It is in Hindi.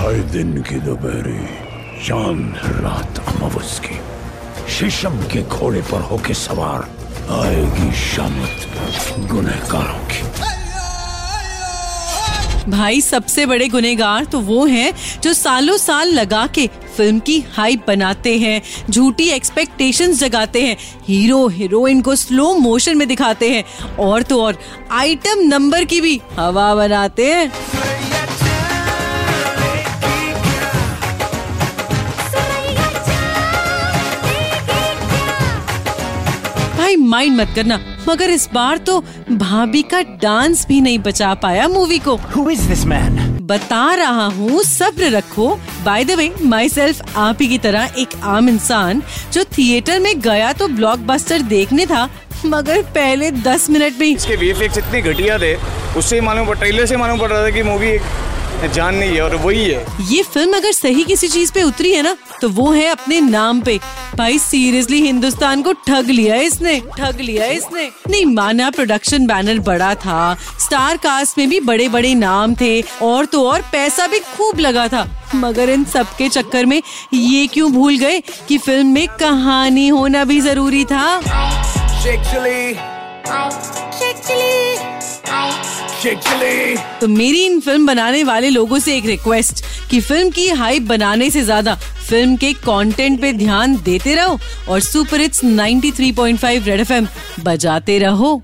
ढाई दिन की दोपहरी चाँद रात अमावस की। शीशम के घोड़े पर होके सवार आएगी शामत गुनहगारों की। भाई, सबसे बड़े गुनेगार तो वो हैं जो सालों साल लगा के फ़िल्म की हाइप बनाते हैं, झूठी एक्सपेक्टेशंस जगाते हैं हीरो हीरोइन को स्लो मोशन में दिखाते हैं, और तो और आइटम नंबर की भी हवा बनाते हैं। भाई माइंड मत करना। मगर इस बार तो भाभी का डांस भी नहीं बचा पाया मूवी को। Who is this man? बता रहा हूँ सब्र रखो। By the way myself आप ही की तरह एक आम इंसान जो थिएटर में गया तो ब्लॉकबस्टर देखने था मगर पहले दस मिनट में इसके वीएफएक्स इतने घटिया थे उससे मालूम पड़ ट्रेलर से मालूम पड़ रहा था कि मूवी जान नहीं है और वही है। ये फ़िल्म अगर सही किसी चीज़ पे उतरी है ना तो वो है अपने नाम पे। भाई सीरियसली हिंदुस्तान को ठग लिया इसने ठग लिया इसने। नहीं माना प्रोडक्शन बैनर बड़ा था स्टार कास्ट में भी बड़े बड़े नाम थे और तो और पैसा भी खूब लगा था। मगर इन सब के चक्कर में ये क्यों भूल गए कि फ़िल्म में कहानी होना भी ज़रूरी था? तो मेरी इन फ़िल्म बनाने वाले लोगों से एक रिक्वेस्ट कि फ़िल्म की हाइप बनाने से ज़्यादा फ़िल्म के कंटेंट पे ध्यान देते रहो और सुपर हिट्स 93.5 रेड एफएम बजाते रहो।